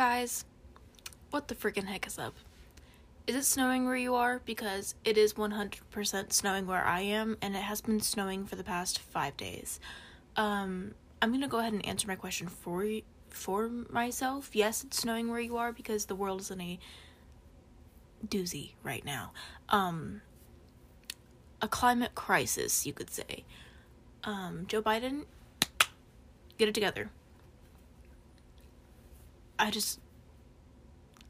Guys, what the freaking heck is up? Is it snowing where you are? Because it is 100% snowing where I am, and it has been snowing for the past five days. Um, I'm gonna go ahead and answer my question for for myself. Yes, it's snowing where you are because the world is in a doozy right now. Um, a climate crisis, you could say. Um, Joe Biden, get it together. I just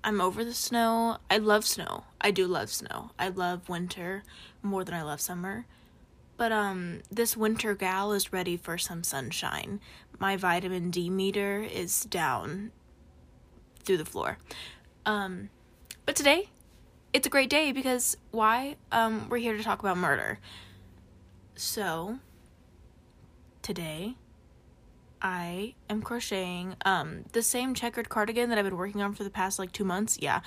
I'm over the snow. I love snow. I do love snow. I love winter more than I love summer. But um this winter gal is ready for some sunshine. My vitamin D meter is down through the floor. Um but today it's a great day because why? Um we're here to talk about murder. So today I am crocheting um the same checkered cardigan that I've been working on for the past like 2 months. Yeah.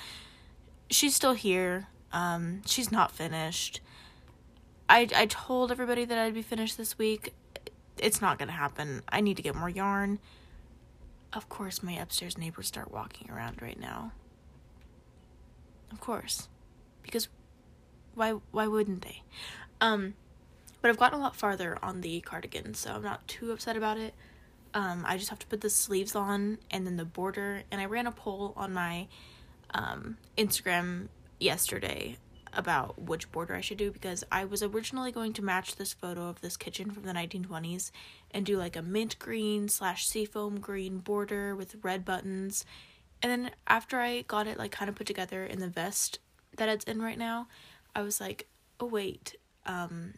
She's still here. Um she's not finished. I I told everybody that I'd be finished this week. It's not going to happen. I need to get more yarn. Of course my upstairs neighbors start walking around right now. Of course. Because why why wouldn't they? Um but I've gotten a lot farther on the cardigan, so I'm not too upset about it. Um, I just have to put the sleeves on and then the border. And I ran a poll on my um, Instagram yesterday about which border I should do because I was originally going to match this photo of this kitchen from the 1920s and do like a mint green slash seafoam green border with red buttons. And then after I got it like kind of put together in the vest that it's in right now, I was like, oh wait, um,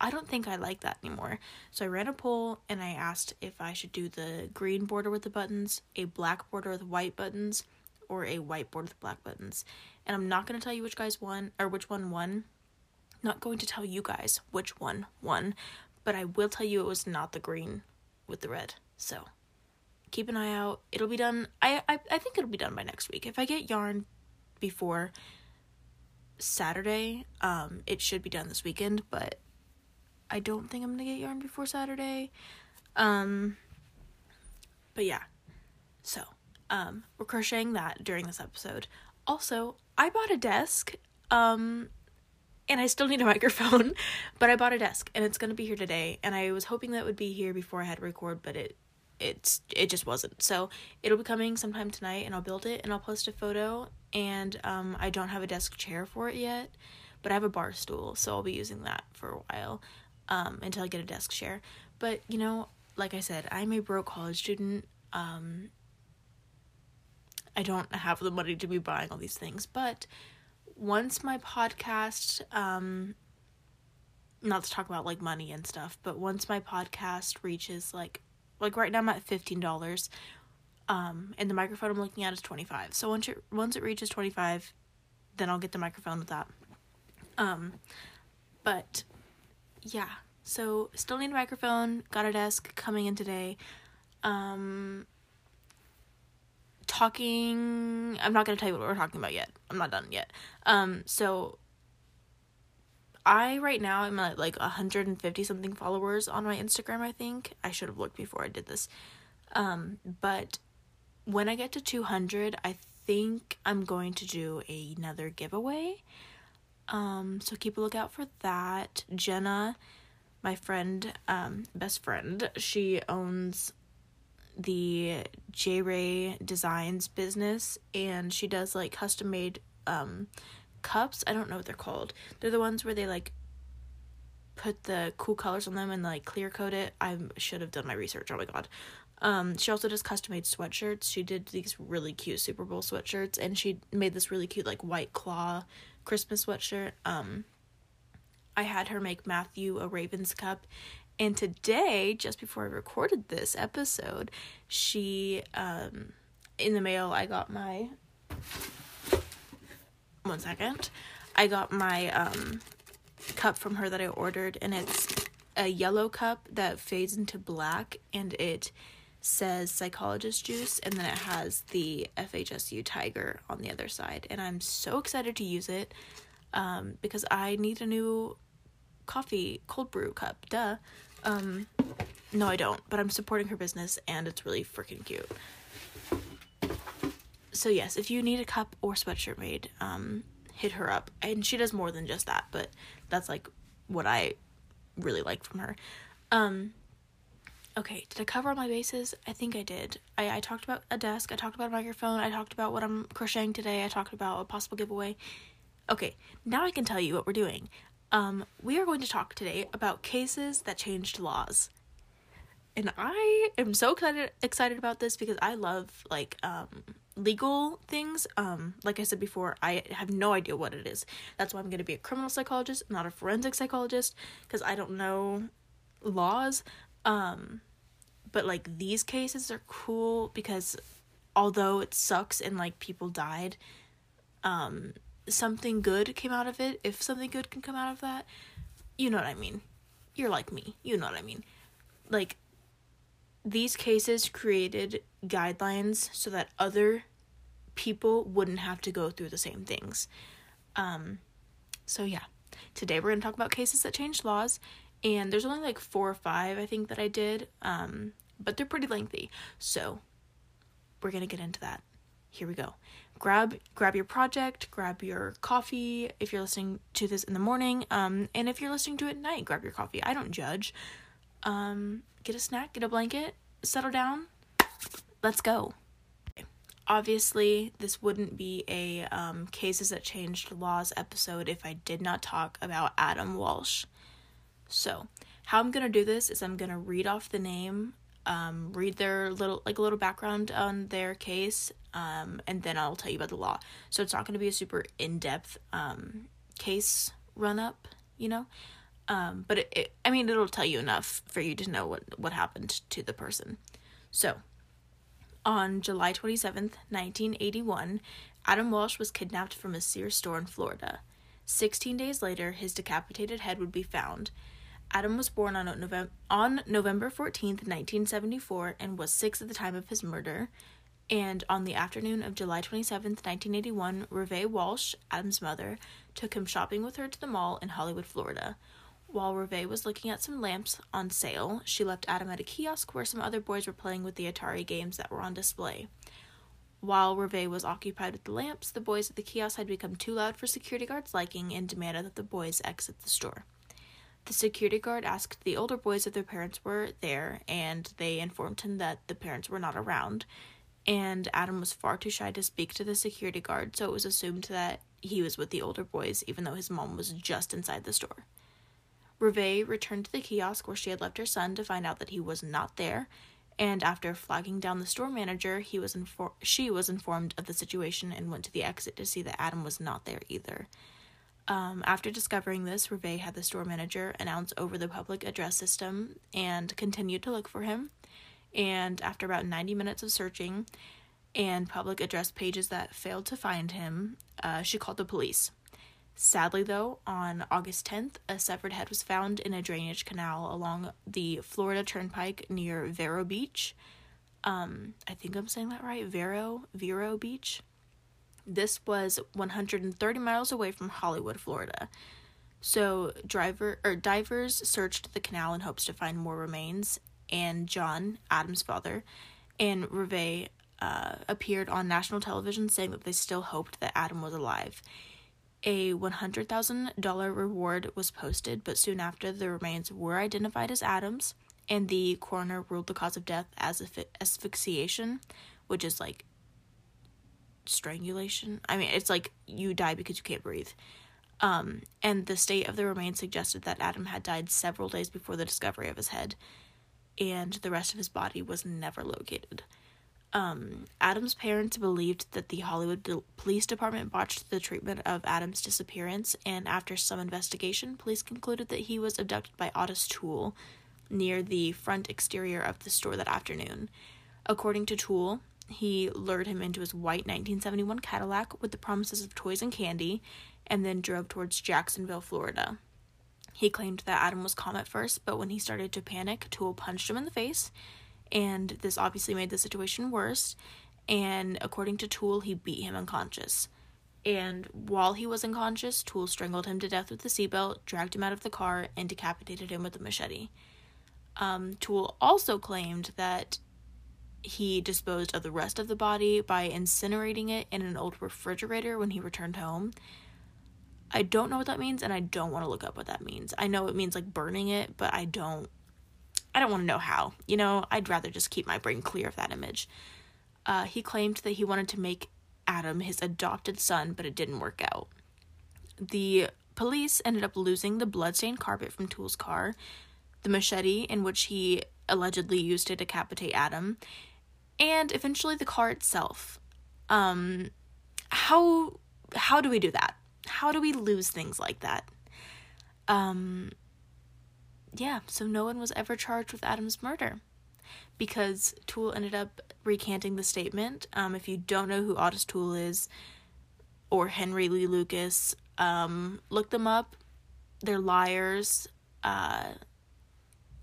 I don't think I like that anymore. So I ran a poll and I asked if I should do the green border with the buttons, a black border with white buttons, or a white border with black buttons. And I'm not going to tell you which guys won or which one won. Not going to tell you guys which one won, but I will tell you it was not the green with the red. So keep an eye out. It'll be done. I I, I think it'll be done by next week. If I get yarn before Saturday, um, it should be done this weekend. But I don't think I'm gonna get yarn before Saturday. Um, but yeah, so um, we're crocheting that during this episode. Also, I bought a desk. Um, and I still need a microphone, but I bought a desk and it's gonna be here today. And I was hoping that would be here before I had to record, but it it's it just wasn't. So it'll be coming sometime tonight, and I'll build it and I'll post a photo. And um, I don't have a desk chair for it yet, but I have a bar stool, so I'll be using that for a while um, until I get a desk chair. But you know, like I said, I'm a broke college student. Um, I don't have the money to be buying all these things, but once my podcast, um, not to talk about like money and stuff, but once my podcast reaches like, like right now I'm at fifteen dollars, um, and the microphone I'm looking at is twenty five. So once it once it reaches twenty five, then I'll get the microphone with that. Um, but yeah, so still need a microphone, got a desk coming in today. Um talking I'm not to tell you what we're talking about yet. I'm not done yet. Um so I right now am at like 150 something followers on my Instagram, I think. I should have looked before I did this. Um but when I get to 200, I think I'm going to do another giveaway. Um, so keep a lookout for that. Jenna, my friend, um, best friend, she owns the J Ray Designs business and she does like custom made um cups. I don't know what they're called. They're the ones where they like put the cool colors on them and like clear coat it. I should have done my research. Oh my god. Um, she also does custom made sweatshirts. She did these really cute Super Bowl sweatshirts and she made this really cute like white claw Christmas sweatshirt. Um, I had her make Matthew a Ravens cup. And today, just before I recorded this episode, she, um, in the mail, I got my. One second. I got my, um, cup from her that I ordered, and it's a yellow cup that fades into black, and it says psychologist juice and then it has the FHSU tiger on the other side and I'm so excited to use it um, because I need a new coffee cold brew cup duh um, no I don't but I'm supporting her business and it's really freaking cute so yes, if you need a cup or sweatshirt made, um, hit her up. And she does more than just that, but that's like what I really like from her. Um, okay, did I cover all my bases? I think I did. I, I talked about a desk, I talked about a microphone, I talked about what I'm crocheting today, I talked about a possible giveaway. Okay, now I can tell you what we're doing. Um, we are going to talk today about cases that changed laws. And I am so excited excited about this because I love like um legal things. Um, like I said before, I have no idea what it is. That's why I'm going to be a criminal psychologist, not a forensic psychologist, because I don't know laws. Um, but like these cases are cool because although it sucks and like people died, um, something good came out of it. If something good can come out of that, you know what I mean. You're like me. You know what I mean. Like these cases created guidelines so that other people wouldn't have to go through the same things. Um, so, yeah, today we're going to talk about cases that changed laws, and there's only like four or five, I think, that I did, um, but they're pretty lengthy. So, we're to get into that. Here we go. Grab grab your project, grab your coffee if you're listening to this in the morning, um, and if you're listening to it at night, grab your coffee. I don't judge. Um, get a snack, get a blanket, settle down. Let's go. Obviously, this wouldn't be a um, cases that changed laws episode if I did not talk about Adam Walsh. So, how I'm gonna do this is I'm gonna read off the name, um, read their little like a little background on their case, um, and then I'll tell you about the law. So it's not gonna be a super in depth um, case run up, you know. Um, but it, it, I mean, it'll tell you enough for you to know what, what happened to the person. So, on July 27th, 1981, Adam Walsh was kidnapped from a Sears store in Florida. 16 days later, his decapitated head would be found. Adam was born on November, on November 14th, 1974, and was six at the time of his murder. And on the afternoon of July 27th, 1981, Reve Walsh, Adam's mother, took him shopping with her to the mall in Hollywood, Florida. While Reve was looking at some lamps on sale, she left Adam at a kiosk where some other boys were playing with the Atari games that were on display. While Reve was occupied with the lamps, the boys at the kiosk had become too loud for security guard's liking and demanded that the boys exit the store. The security guard asked the older boys if their parents were there, and they informed him that the parents were not around. And Adam was far too shy to speak to the security guard, so it was assumed that he was with the older boys, even though his mom was just inside the store. Reve returned to the kiosk where she had left her son to find out that he was not there, and after flagging down the store manager, he was infor- she was informed of the situation and went to the exit to see that Adam was not there either. Um, after discovering this, Reve had the store manager announce over the public address system and continued to look for him. And after about 90 minutes of searching and public address pages that failed to find him, uh, she called the police. Sadly, though, on August 10th, a severed head was found in a drainage canal along the Florida Turnpike near Vero Beach. Um, I think I'm saying that right. Vero, Vero Beach. This was 130 miles away from Hollywood, Florida. So, driver or divers searched the canal in hopes to find more remains, and John, Adam's father, and Reve uh, appeared on national television saying that they still hoped that Adam was alive. A $100,000 reward was posted, but soon after, the remains were identified as Adams, and the coroner ruled the cause of death as asphyxiation, which is like strangulation. I mean, it's like you die because you can't breathe. Um, and the state of the remains suggested that Adam had died several days before the discovery of his head, and the rest of his body was never located. Um, Adam's parents believed that the Hollywood Police Department botched the treatment of Adam's disappearance, and after some investigation, police concluded that he was abducted by Otis Toole near the front exterior of the store that afternoon. According to Toole, he lured him into his white 1971 Cadillac with the promises of toys and candy, and then drove towards Jacksonville, Florida. He claimed that Adam was calm at first, but when he started to panic, Toole punched him in the face and this obviously made the situation worse. And according to Toole, he beat him unconscious. And while he was unconscious, Toole strangled him to death with the seatbelt, dragged him out of the car, and decapitated him with a machete. Um, Toole also claimed that he disposed of the rest of the body by incinerating it in an old refrigerator when he returned home. I don't know what that means and I don't want to look up what that means. I know it means like burning it, but I don't I don't want to know how. You know, I'd rather just keep my brain clear of that image. Uh, he claimed that he wanted to make Adam his adopted son, but it didn't work out. The police ended up losing the bloodstained carpet from Toole's car, the machete in which he allegedly used to decapitate Adam, and eventually the car itself. Um, how how do we do that? How do we lose things like that? Um, yeah, so no one was ever charged with Adam's murder because Toole ended up recanting the statement. Um, if you don't know who Otis Toole is or Henry Lee Lucas, um, look them up. They're liars. Uh,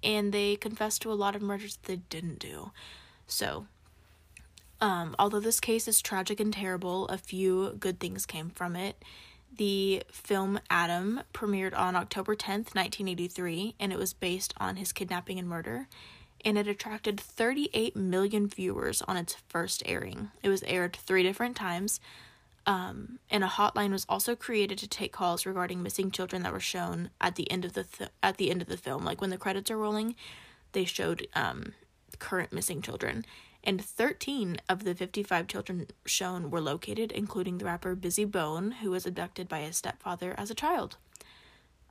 and they confessed to a lot of murders that they didn't do. So, um, although this case is tragic and terrible, a few good things came from it. The film Adam premiered on October 10th, 1983, and it was based on his kidnapping and murder. And it attracted 38 million viewers on its first airing. It was aired three different times, um, and a hotline was also created to take calls regarding missing children that were shown at the end of the th- at the end of the film. Like when the credits are rolling, they showed um, current missing children, and 13 of the 55 children shown were located, including the rapper Bizzy Bone, who was abducted by his stepfather as a child.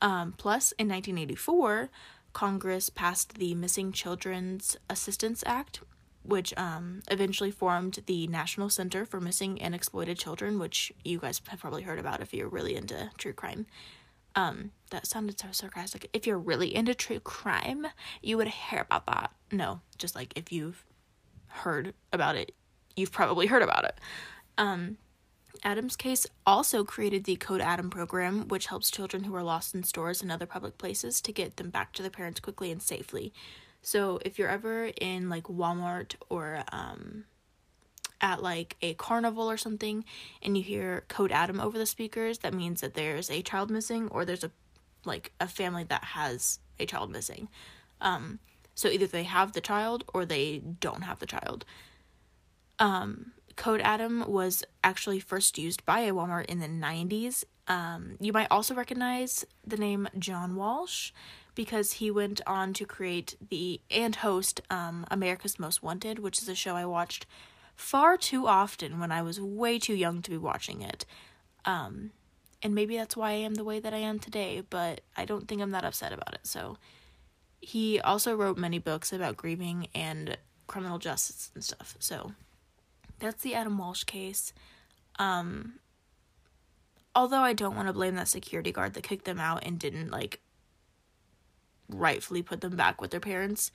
Um, plus, in 1984, Congress passed the Missing Children's Assistance Act, which um, eventually formed the National Center for Missing and Exploited Children, which you guys have probably heard about if you're really into true crime. Um, that sounded so sarcastic. If you're really into true crime, you would hear about that. No, just like if you've heard about it, you've probably heard about it. Um, Adam's case also created the Code Adam program, which helps children who are lost in stores and other public places to get them back to their parents quickly and safely. So if you're ever in like Walmart or um, at like a carnival or something and you hear code Adam over the speakers, that means that there's a child missing or there's a like a family that has a child missing. Um, so either they have the child or they don't have the child. Um, Code Adam was actually first used by a Walmart in the 90s. Um, you might also recognize the name John Walsh because he went on to create the and host um, America's Most Wanted, which is a show I watched far too often when I was way too young to be watching it. Um, and maybe that's why I am the way that I am today, but I don't think I'm that upset about it. So he also wrote many books about grieving and criminal justice and stuff. So that's the Adam Walsh case. Um, although I don't want to blame that security guard that kicked them out and didn't like rightfully put them back with their parents.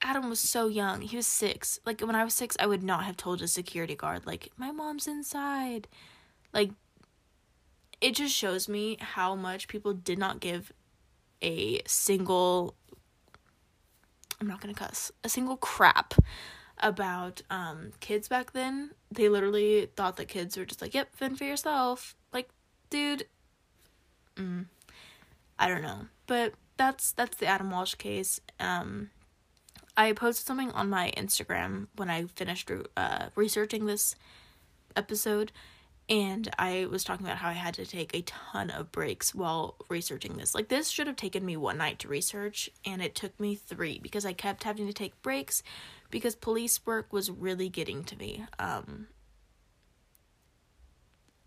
Adam was so young. He was six. Like when I was six, I would not have told a security guard, like, my mom's inside. Like, it just shows me how much people did not give a single, I'm not gonna cuss, a single crap about um kids back then. They literally thought that kids were just like, yep, fend for yourself. Like, dude, mm, I don't know. But that's that's the Adam Walsh case. Um, I posted something on my Instagram when I finished uh, researching this episode, and I was talking about how I had to take a ton of breaks while researching this. Like, this should have taken me one night to research, and it took me three because I kept having to take breaks because police work was really getting to me. Um,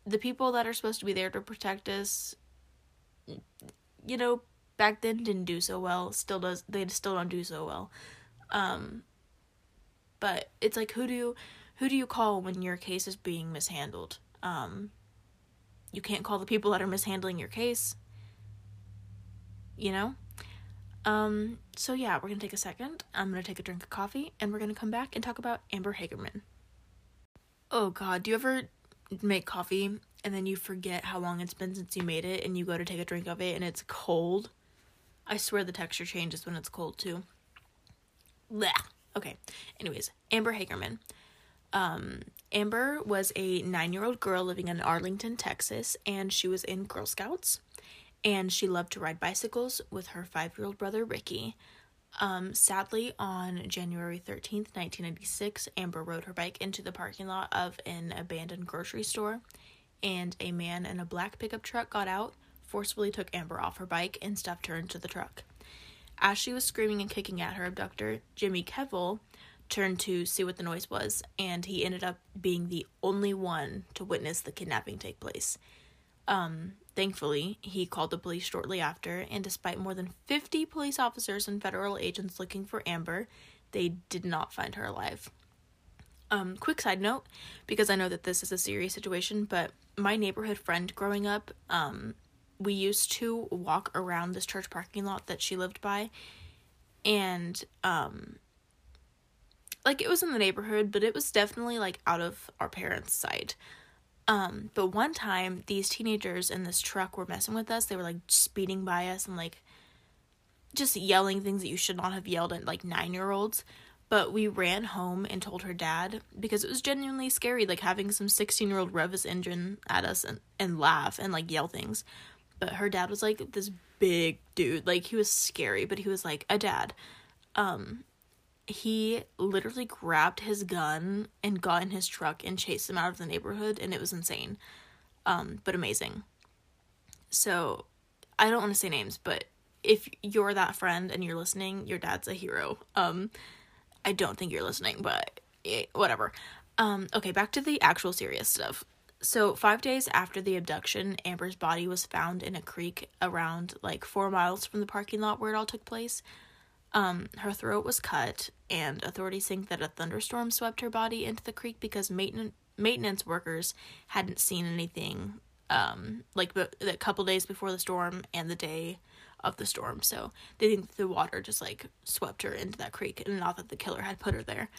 the people that are supposed to be there to protect us, you know, back then didn't do so well. Still does they still don't do so well. Um but it's like who do you who do you call when your case is being mishandled? Um you can't call the people that are mishandling your case. You know? Um so yeah, we're to take a second. I'm to take a drink of coffee and we're to come back and talk about Amber Hagerman. Oh god, do you ever make coffee and then you forget how long it's been since you made it and you go to take a drink of it and it's cold? I swear the texture changes when it's cold too. Blech. Okay. Anyways, Amber Hagerman. Um, Amber was a nine year old girl living in Arlington, Texas, and she was in Girl Scouts. And she loved to ride bicycles with her five year old brother, Ricky. Um, sadly, on January 13th, 1996, Amber rode her bike into the parking lot of an abandoned grocery store, and a man in a black pickup truck got out, forcefully took Amber off her bike, and stuffed her into the truck. As she was screaming and kicking at her abductor, Jimmy Kevill turned to see what the noise was, and he ended up being the only one to witness the kidnapping take place. Um, thankfully, he called the police shortly after, and despite more than 50 police officers and federal agents looking for Amber, they did not find her alive. Um, quick side note, because I know that this is a serious situation, but my neighborhood friend growing up, um, we used to walk around this church parking lot that she lived by, and um, like it was in the neighborhood, but it was definitely like out of our parents' sight. Um, but one time these teenagers in this truck were messing with us. They were like speeding by us and like just yelling things that you should not have yelled at like nine year olds. But we ran home and told her dad because it was genuinely scary, like having some 16 year old rev his engine at us and, and laugh and like yell things. But her dad was like this big dude. Like he was scary, but he was like a dad. Um, he literally grabbed his gun and got in his truck and chased him out of the neighborhood and it was insane. Um but amazing. So i don't want to say names but if you're that friend and you're listening your dad's a hero. Um i don't think you're listening but eh, whatever. Um okay back to the actual serious stuff. So 5 days after the abduction amber's body was found in a creek around like 4 miles from the parking lot where it all took place um, her throat was cut, and authorities think that a thunderstorm swept her body into the creek because maintenance maintenance workers hadn't seen anything um, like the, the couple days before the storm and the day of the storm. So they think the water just like swept her into that creek, and not that the killer had put her there.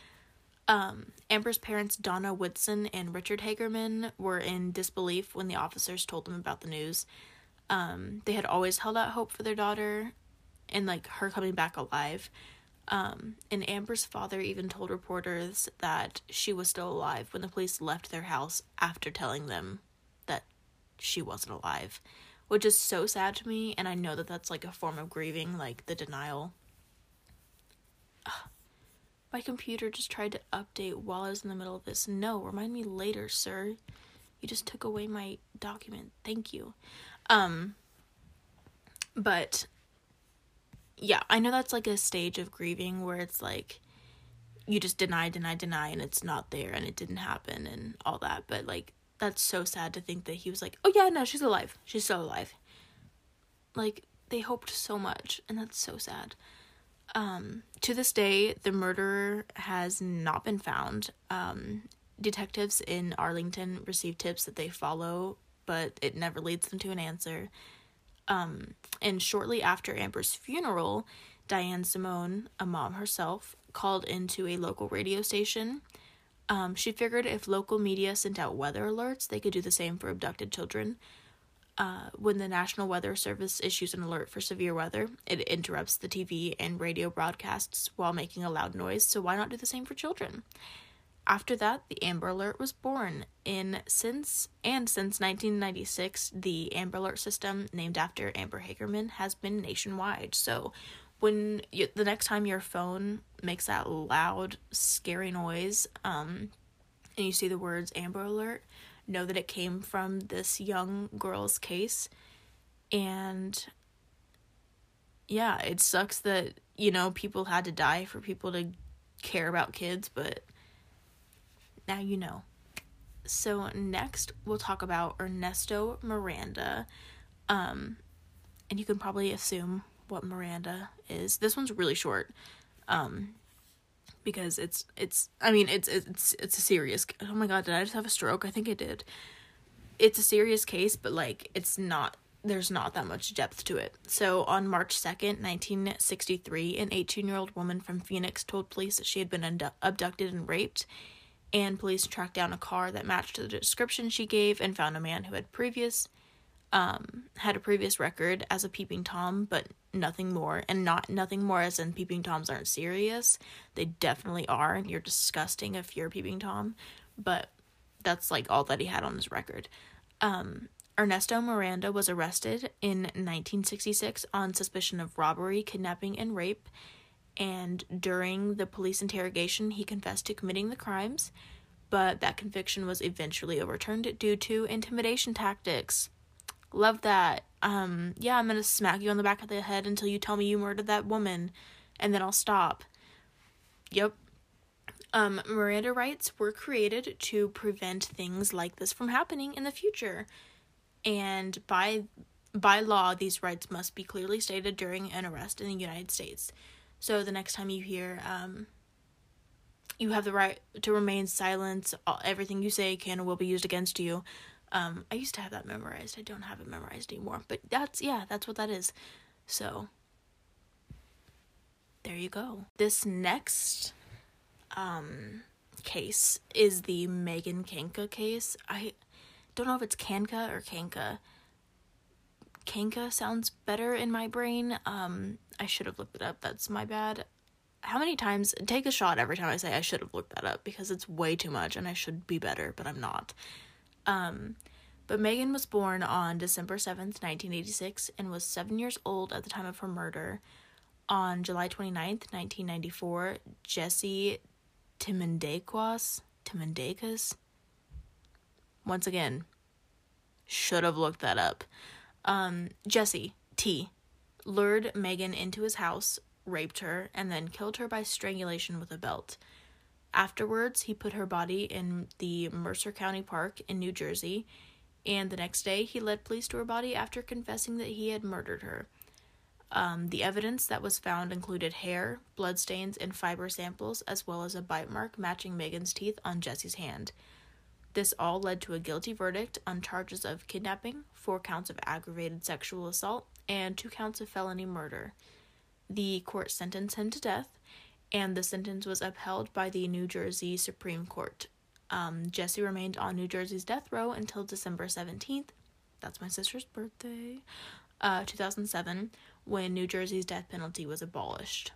Um, Amber's parents, Donna Woodson and Richard Hagerman, were in disbelief when the officers told them about the news. Um, they had always held out hope for their daughter, and like her coming back alive. Um, and Amber's father even told reporters that she was still alive when the police left their house after telling them that she wasn't alive, which is so sad to me. And I know that that's like a form of grieving, like the denial. Ugh. My computer just tried to update while I was in the middle of this. No, remind me later, sir. You just took away my document. Thank you. Um, but yeah, I know that's like a stage of grieving where it's like you just deny, deny, deny, and it's not there and it didn't happen and all that. But like, that's so sad to think that he was like, oh yeah, no, she's alive. She's still alive. Like, they hoped so much, and that's so sad. Um, to this day, the murderer has not been found. Um, detectives in Arlington receive tips that they follow, but it never leads them to an answer. Um, and shortly after Amber's funeral, Diane Simone, a mom herself, called into a local radio station. Um, she figured if local media sent out weather alerts, they could do the same for abducted children. Uh, when the National Weather Service issues an alert for severe weather, it interrupts the TV and radio broadcasts while making a loud noise, so why not do the same for children? After that, the Amber Alert was born. In since and since 1996, the Amber Alert system, named after Amber Hagerman, has been nationwide. So, when you, the next time your phone makes that loud, scary noise, um, and you see the words Amber Alert, know that it came from this young girl's case. And yeah, it sucks that, you know, people had to die for people to care about kids, but now you know. So next we'll talk about Ernesto Miranda. Um and you can probably assume what Miranda is. This one's really short. Um because it's it's I mean it's it's it's a serious Oh my god, did I just have a stroke? I think I did. It's a serious case, but like it's not there's not that much depth to it. So, on March 2nd, 1963, an 18 year old woman from Phoenix told police that she had been abducted and raped and police tracked down a car that matched the description she gave and found a man who had previous um had a previous record as a peeping tom but nothing more and not nothing more as in peeping toms aren't serious. They definitely are and you're disgusting if you're a peeping tom but that's like all that he had on his record. Um ernesto miranda was arrested in 1966 on suspicion of robbery kidnapping and rape and during the police interrogation, he confessed to committing the crimes, but that conviction was eventually overturned due to intimidation tactics. Love that. Um, yeah, I'm gonna smack you on the back of the head until you tell me you murdered that woman, and then I'll stop. Yep. Um, Miranda rights were created to prevent things like this from happening in the future. And by by law, these rights must be clearly stated during an arrest in the United States. So the next time you hear, um, you have the right to remain silent. Everything you say can will be used against you. Um, I used to have that memorized. I don't have it memorized anymore. But that's yeah, that's what that is. So there you go. This next um case is the Megan Kanka case. I don't know if it's Kanka or Kanka. Kanka sounds better in my brain. Um, I should have looked it up. That's my bad. How many times take a shot every time I say I should have looked that up because it's way too much and I should be better, but I'm not. Um, but Megan was born on December 7th, 1986, and was seven years old at the time of her murder. On July 29th, 1994, Jesse Timendakwas, Timendakas, once again, should have looked that up. Um, Jesse T lured Megan into his house, raped her, and then killed her by strangulation with a belt. Afterwards, he put her body in the Mercer County Park in New Jersey, and the next day he led police to her body after confessing that he had murdered her. Um, the evidence that was found included hair, bloodstains, and fiber samples, as well as a bite mark matching Megan's teeth on Jesse's hand. This all led to a guilty verdict on charges of kidnapping, four counts of aggravated sexual assault, and two counts of felony murder. The court sentenced him to death, and the sentence was upheld by the New Jersey Supreme Court. Um, Jesse remained on New Jersey's death row until December 17th. That's my sister's birthday. Uh, 2007, when New Jersey's death penalty was abolished.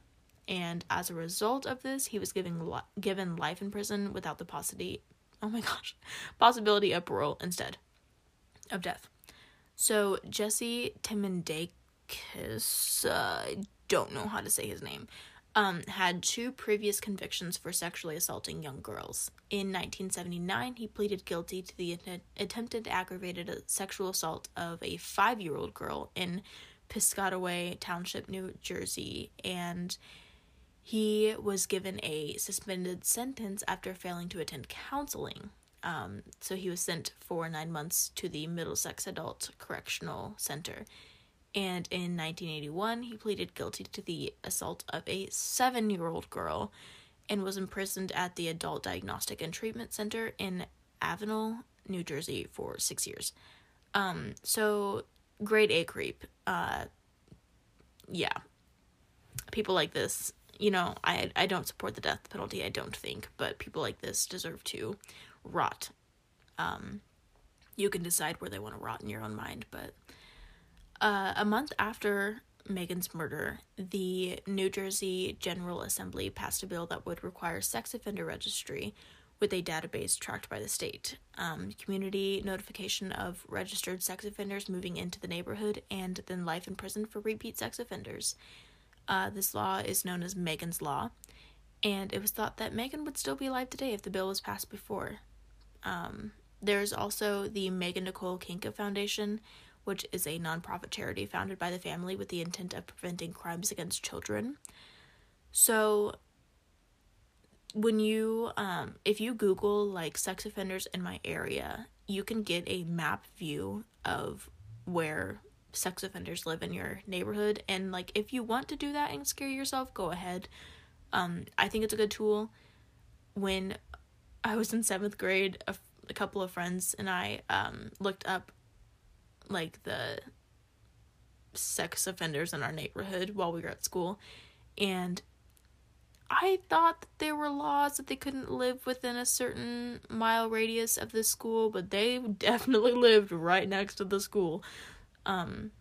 And as a result of this, he was given li- given life in prison without the possibility oh my gosh, possibility of parole instead of death. So Jesse Timendakis, uh, I don't know how to say his name, um, had two previous convictions for sexually assaulting young girls. In 1979, he pleaded guilty to the attempted aggravated sexual assault of a five year old girl in Piscataway Township, New Jersey, and he was given a suspended sentence after failing to attend counseling. Um, so he was sent for nine months to the Middlesex Adult Correctional Center. And in 1981, he pleaded guilty to the assault of a seven year old girl and was imprisoned at the Adult Diagnostic and Treatment Center in Avenel, New Jersey for six years. Um, so, grade A creep. Uh, yeah. People like this you know, I I don't support the death penalty. I don't think, but people like this deserve to rot. Um, you can decide where they want to rot in your own mind, but uh, a month after Megan's murder, the New Jersey General Assembly passed a bill that would require sex offender registry with a database tracked by the state, um, community notification of registered sex offenders moving into the neighborhood, and then life in prison for repeat sex offenders. Uh, this law is known as Megan's Law, and it was thought that Megan would still be alive today if the bill was passed before. Um, there's also the Megan Nicole Kanka Foundation, which is a nonprofit charity founded by the family with the intent of preventing crimes against children. So, when you, um, if you Google like sex offenders in my area, you can get a map view of where sex offenders live in your neighborhood. And like if you want to do that and scare yourself go ahead. Um i think it's a good tool. When i was in seventh grade a, a couple of friends and i um looked up like the sex offenders in our neighborhood while we were at school and I thought that there were laws that they couldn't live within a certain mile radius of the school, but they definitely lived right next to the school. Um,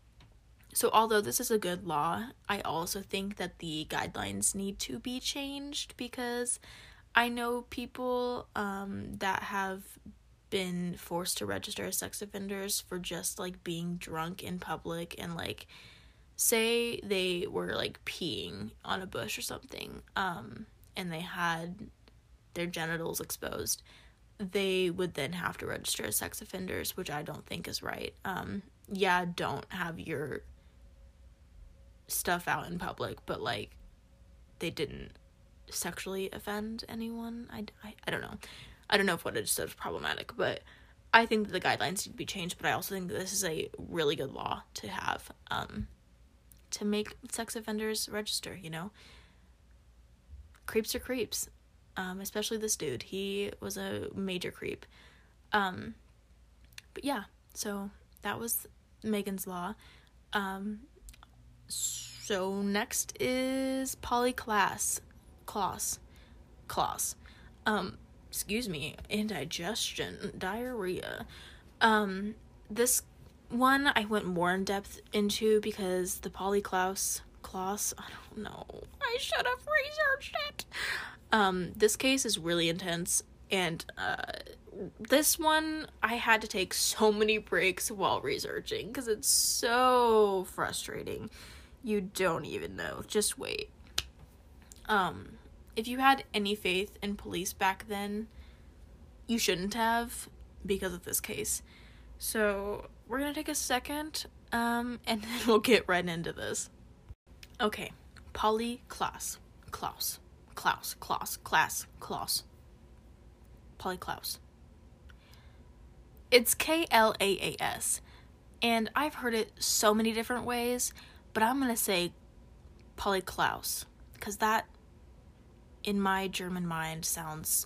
so, although this is a good law, I also think that the guidelines need to be changed because I know people um, that have been forced to register as sex offenders for just like being drunk in public and like say they were like peeing on a bush or something, um, and they had their genitals exposed, they would then have to register as sex offenders, which I don't think is right. Um, yeah, don't have your stuff out in public, but like they didn't sexually offend anyone. I, I, I don't know. I don't know if what it said is problematic, but I think that the guidelines need to be changed. But I also think that this is a really good law to have um, to make sex offenders register. You know, creeps are creeps, um, especially this dude. He was a major creep. Um, but yeah, so that was Megan's Law. Um, so next is Polly Klaas. Klaas. Um, excuse me, indigestion, diarrhea. Um, this one I went more in depth into because the Polly Klaus Klaus, I don't know. I should have researched it. Um, this case is really intense and uh this one I had to take so many breaks while researching because it's so frustrating. You don't even know. Just wait. Um, if you had any faith in police back then, you shouldn't have because of this case. So, we're to take a second um and then we'll get right into this. Okay. Polly Klaas. Klaus. Klaus. Klaus. Klaus. Klaus. Polly Klaus. It's K L A A S. And I've heard it so many different ways, but I'm to say Polly Klaus because that in my German mind sounds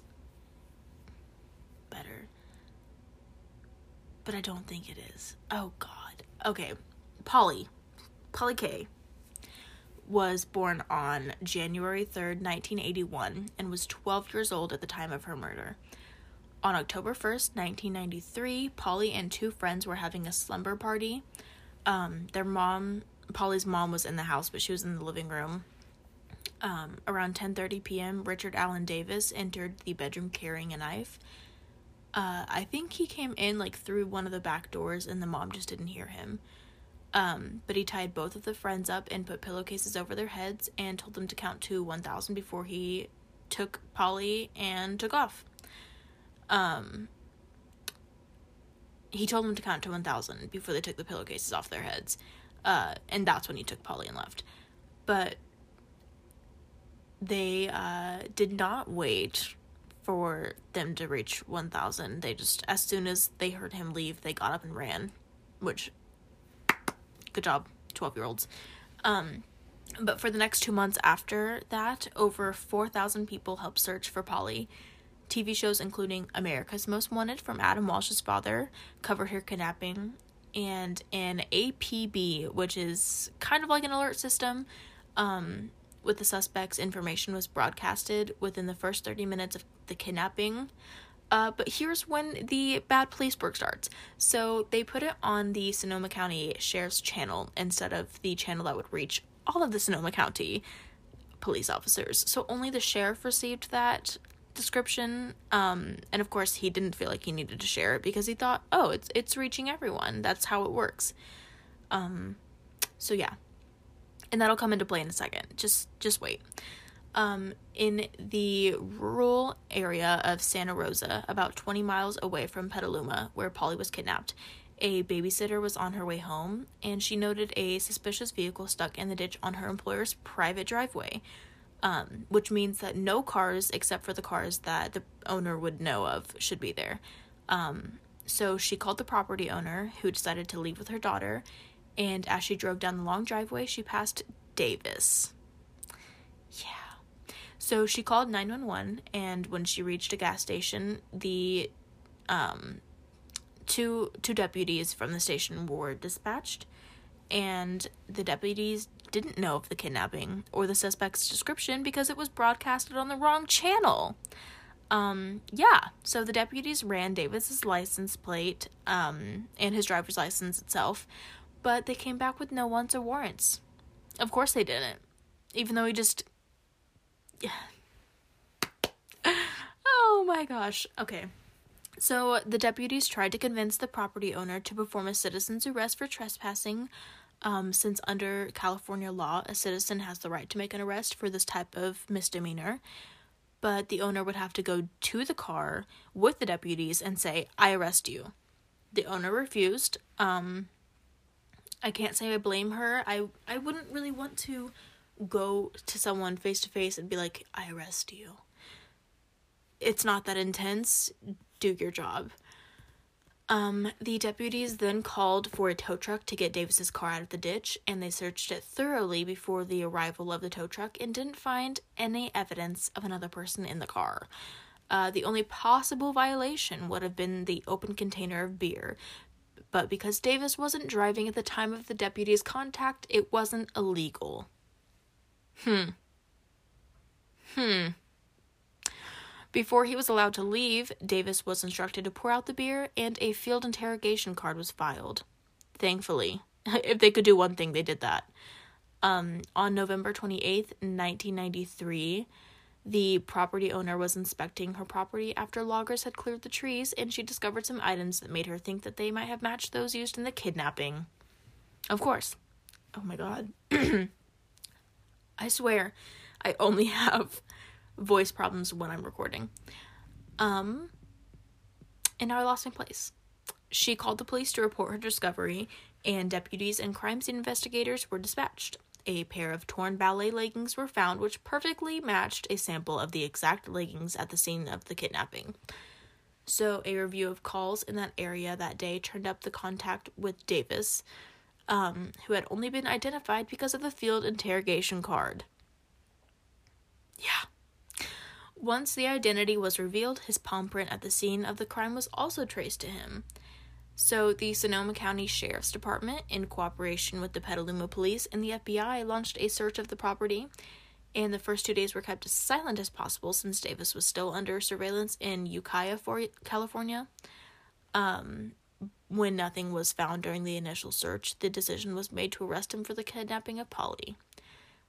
better. But I don't think it is. Oh god. Okay. Polly. Polly K was born on January 3rd, 1981 and was 12 years old at the time of her murder. On October 1st, 1993, Polly and two friends were having a slumber party. Um, their mom, Polly's mom, was in the house, but she was in the living room. Um, around 10:30 p.m., Richard Allen Davis entered the bedroom carrying a knife. Uh, I think he came in like through one of the back doors, and the mom just didn't hear him. Um, but he tied both of the friends up and put pillowcases over their heads and told them to count to 1,000 before he took Polly and took off um, he told them to count to 1,000 before they took the pillowcases off their heads. Uh, and that's when he took Polly and left. But they uh, did not wait for them to reach 1,000. They just, as soon as they heard him leave, they got up and ran. Which, good job, 12 year olds. Um, but for the next two months after that, over 4,000 people helped search for Polly TV shows including America's Most Wanted from Adam Walsh's father covered her kidnapping, and an APB, which is kind of like an alert system, um, with the suspect's information was broadcasted within the first 30 minutes of the kidnapping. Uh, but here's when the bad police work starts. So they put it on the Sonoma County Sheriff's channel instead of the channel that would reach all of the Sonoma County police officers. So only the sheriff received that description um and of course he didn't feel like he needed to share it because he thought oh it's it's reaching everyone that's how it works um so yeah and that'll come into play in a second just just wait um in the rural area of Santa Rosa about 20 miles away from Petaluma where Polly was kidnapped a babysitter was on her way home and she noted a suspicious vehicle stuck in the ditch on her employer's private driveway um, which means that no cars except for the cars that the owner would know of should be there. Um, so she called the property owner, who decided to leave with her daughter, and as she drove down the long driveway, she passed Davis. Yeah. So she called 911, and when she reached a gas station, the um, two two deputies from the station were dispatched, and the deputies didn't know of the kidnapping or the suspect's description because it was broadcasted on the wrong channel. Um, yeah, so the deputies ran Davis's license plate um, and his driver's license itself, but they came back with no wants or warrants. Of course they didn't, even though he just. Yeah. oh my gosh. Okay. So the deputies tried to convince the property owner to perform a citizen's arrest for trespassing, um, since under California law, a citizen has the right to make an arrest for this type of misdemeanor. But the owner would have to go to the car with the deputies and say, I arrest you. The owner refused. Um, I can't say I blame her. I, I wouldn't really want to go to someone face to face and be like, I arrest you. It's not that intense. Do your job. Um, the deputies then called for a tow truck to get Davis's car out of the ditch, and they searched it thoroughly before the arrival of the tow truck and didn't find any evidence of another person in the car. Uh, the only possible violation would have been the open container of beer, but because Davis wasn't driving at the time of the deputy's contact, it wasn't illegal. Hmm. Hmm. Before he was allowed to leave, Davis was instructed to pour out the beer and a field interrogation card was filed. Thankfully, if they could do one thing, they did that. Um, on November 28th, 1993, the property owner was inspecting her property after loggers had cleared the trees and she discovered some items that made her think that they might have matched those used in the kidnapping. Of course. Oh my god. I swear, I only have voice problems when I'm recording. Um, and now I lost my place. She called the police to report her discovery, and deputies and crime scene investigators were dispatched. A pair of torn ballet leggings were found, which perfectly matched a sample of the exact leggings at the scene of the kidnapping. So, a review of calls in that area that day turned up the contact with Davis, um, who had only been identified because of the field interrogation card. Yeah. Once the identity was revealed, his palm print at the scene of the crime was also traced to him. So, the Sonoma County Sheriff's Department, in cooperation with the Petaluma Police and the FBI, launched a search of the property. And the first two days were kept as silent as possible since Davis was still under surveillance in Ukiah, for California. Um, when nothing was found during the initial search, the decision was made to arrest him for the kidnapping of Polly.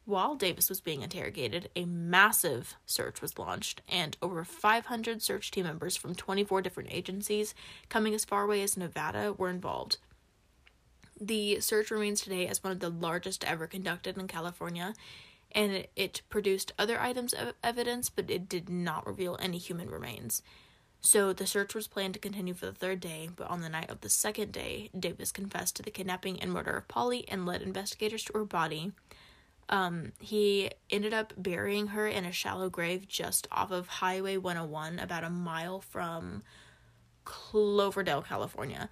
While Davis was being interrogated, a massive search was launched, and over 500 search team members from 24 different agencies, coming as far away as Nevada, were involved. The search remains today as one of the largest ever conducted in California, and it, produced other items of evidence, but it did not reveal any human remains. So the search was planned to continue for the third day, but on the night of the second day, Davis confessed to the kidnapping and murder of Polly and led investigators to her body um, he ended up burying her in a shallow grave just off of Highway 101, about a mile from Cloverdale, California.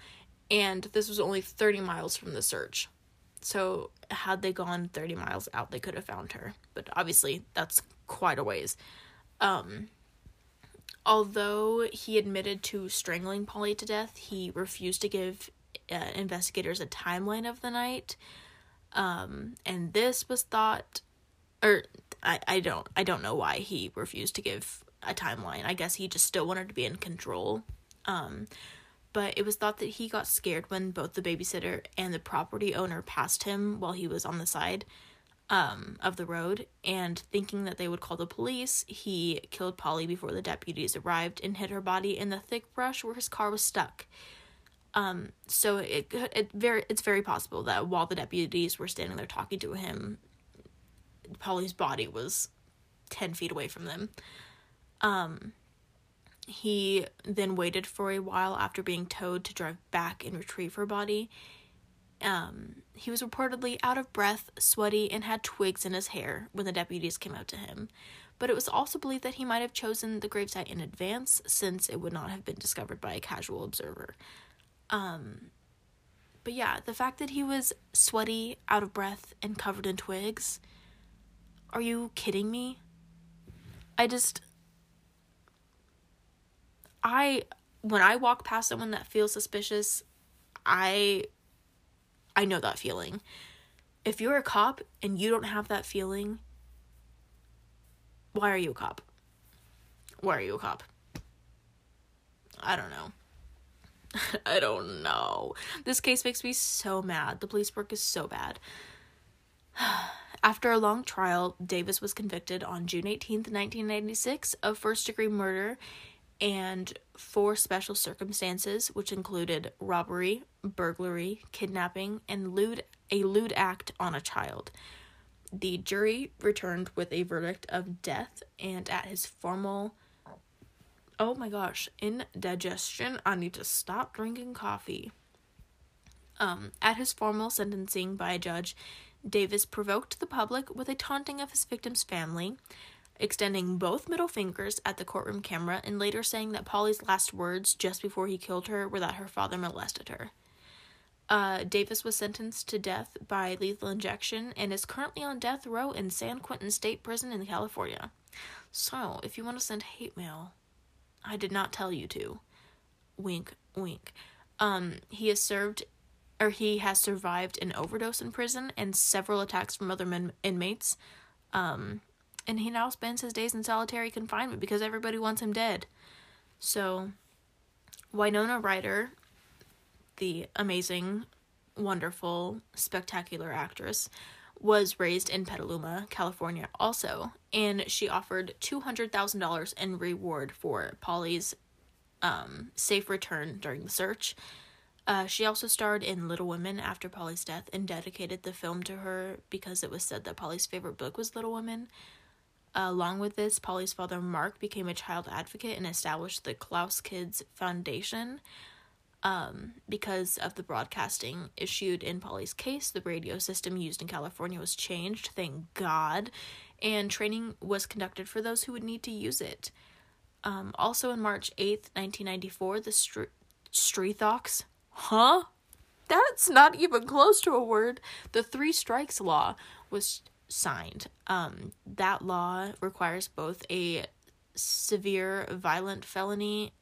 And this was only 30 miles from the search. So, had they gone 30 miles out, they could have found her. But obviously, that's quite a ways. Um, although he admitted to strangling Polly to death, he refused to give uh, investigators a timeline of the night um, and this was thought, or I, I don't I don't know why he refused to give a timeline. I guess he just still wanted to be in control. Um, but it was thought that he got scared when both the babysitter and the property owner passed him while he was on the side um, of the road, and thinking that they would call the police, he killed Polly before the deputies arrived and hid her body in the thick brush where his car was stuck. Um, so it it very it's very possible that while the deputies were standing there talking to him, Polly's body was ten feet away from them. Um, he then waited for a while after being towed to drive back and retrieve her body. Um, he was reportedly out of breath, sweaty, and had twigs in his hair when the deputies came out to him. But it was also believed that he might have chosen the gravesite in advance, since it would not have been discovered by a casual observer. Um, but yeah, the fact that he was sweaty, out of breath, and covered in twigs. Are you kidding me? I just. I. When I walk past someone that feels suspicious, I. I know that feeling. If you're a cop and you don't have that feeling, why are you a cop? Why are you a cop? I don't know. I don't know. This case makes me so mad. The police work is so bad. After a long trial, Davis was convicted on June 18th, 1996, of first degree murder and four special circumstances, which included robbery, burglary, kidnapping, and lewd a lewd act on a child. The jury returned with a verdict of death, and at his formal oh my gosh, indigestion, I need to stop drinking coffee. Um, at his formal sentencing by a judge, Davis provoked the public with a taunting of his victim's family, extending both middle fingers at the courtroom camera and later saying that Polly's last words just before he killed her were that her father molested her. Uh, Davis was sentenced to death by lethal injection and is currently on death row in San Quentin State Prison in California. So, if you want to send hate mail, I did not tell you to. Wink, wink. Um, he has served or he has survived an overdose in prison and several attacks from other men- inmates. Um, and he now spends his days in solitary confinement because everybody wants him dead. So, Winona Ryder, the amazing, wonderful, spectacular actress, was raised in Petaluma, California, also, and she offered $200,000 in reward for Polly's um, safe return during the search. Uh, she also starred in Little Women after Polly's death and dedicated the film to her because it was said that Polly's favorite book was Little Women. Uh, along with this, Polly's father Mark became a child advocate and established the Klaas Kids Foundation. Um, because of the broadcasting issued in Polly's case, the radio system used in California was changed, thank God, and training was conducted for those who would need to use it. Um, also, in March 8th, 1994, the Str- Streethox, huh? That's not even close to a word. The Three Strikes Law was signed. Um, that law requires both a severe violent felony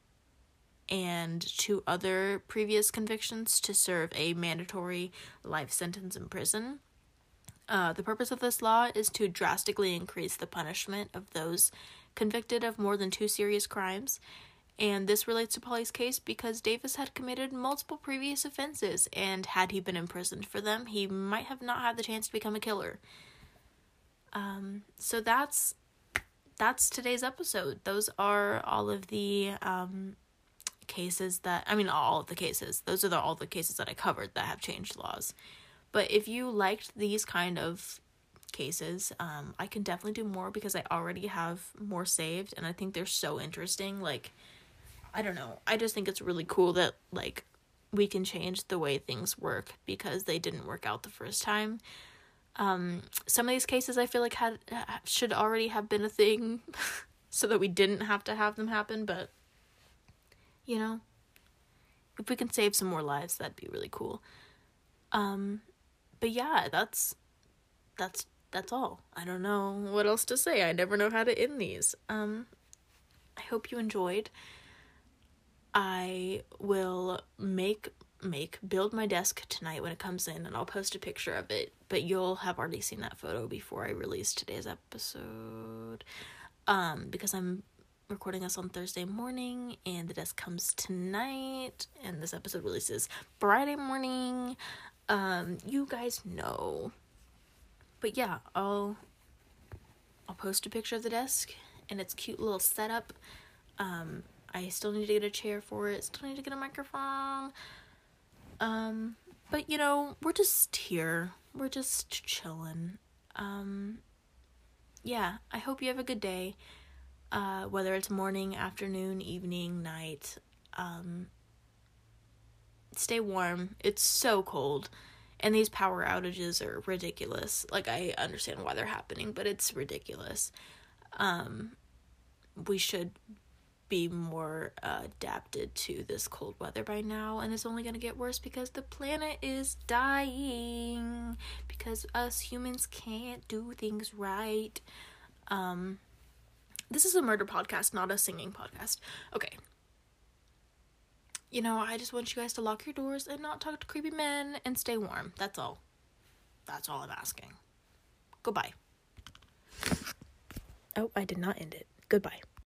and two other previous convictions to serve a mandatory life sentence in prison. Uh, the purpose of this law is to drastically increase the punishment of those convicted of more than two serious crimes. And this relates to Polly's case because Davis had committed multiple previous offenses, and had he been imprisoned for them, he might have not had the chance to become a killer. Um, so that's that's today's episode. Those are all of the um, cases that I mean all of the cases. Those are the, all the cases that I covered that have changed laws. But if you liked these kind of cases, um, I can definitely do more because I already have more saved, and I think they're so interesting. Like, I don't know. I just think it's really cool that like we can change the way things work because they didn't work out the first time. Um, some of these cases I feel like had should already have been a thing, so that we didn't have to have them happen. But you know, if we can save some more lives, that'd be really cool. Um, but yeah, that's that's that's all. I don't know what else to say. I never know how to end these. Um, I hope you enjoyed. I will make make build my desk tonight when it comes in and I'll post a picture of it, but you'll have already seen that photo before I release today's episode. Um because I'm recording us on Thursday morning and the desk comes tonight and this episode releases Friday morning. Um you guys know. But yeah, I'll I'll post a picture of the desk and its cute little setup. Um I still need to get a chair for it. Still need to get a microphone. Um, but you know, we're just here. We're just chilling. Um, yeah, I hope you have a good day. Uh, whether it's morning, afternoon, evening, night. Um, stay warm. It's so cold. And these power outages are ridiculous. Like, I understand why they're happening, but it's ridiculous. Um, we should be more uh, adapted to this cold weather by now, and it's only going to get worse because the planet is dying because us humans can't do things right. Um, this is a murder podcast, not a singing podcast. Okay. You know, I just want you guys to lock your doors and not talk to creepy men and stay warm. That's all. That's all I'm asking. Goodbye. Oh, I did not end it. Goodbye.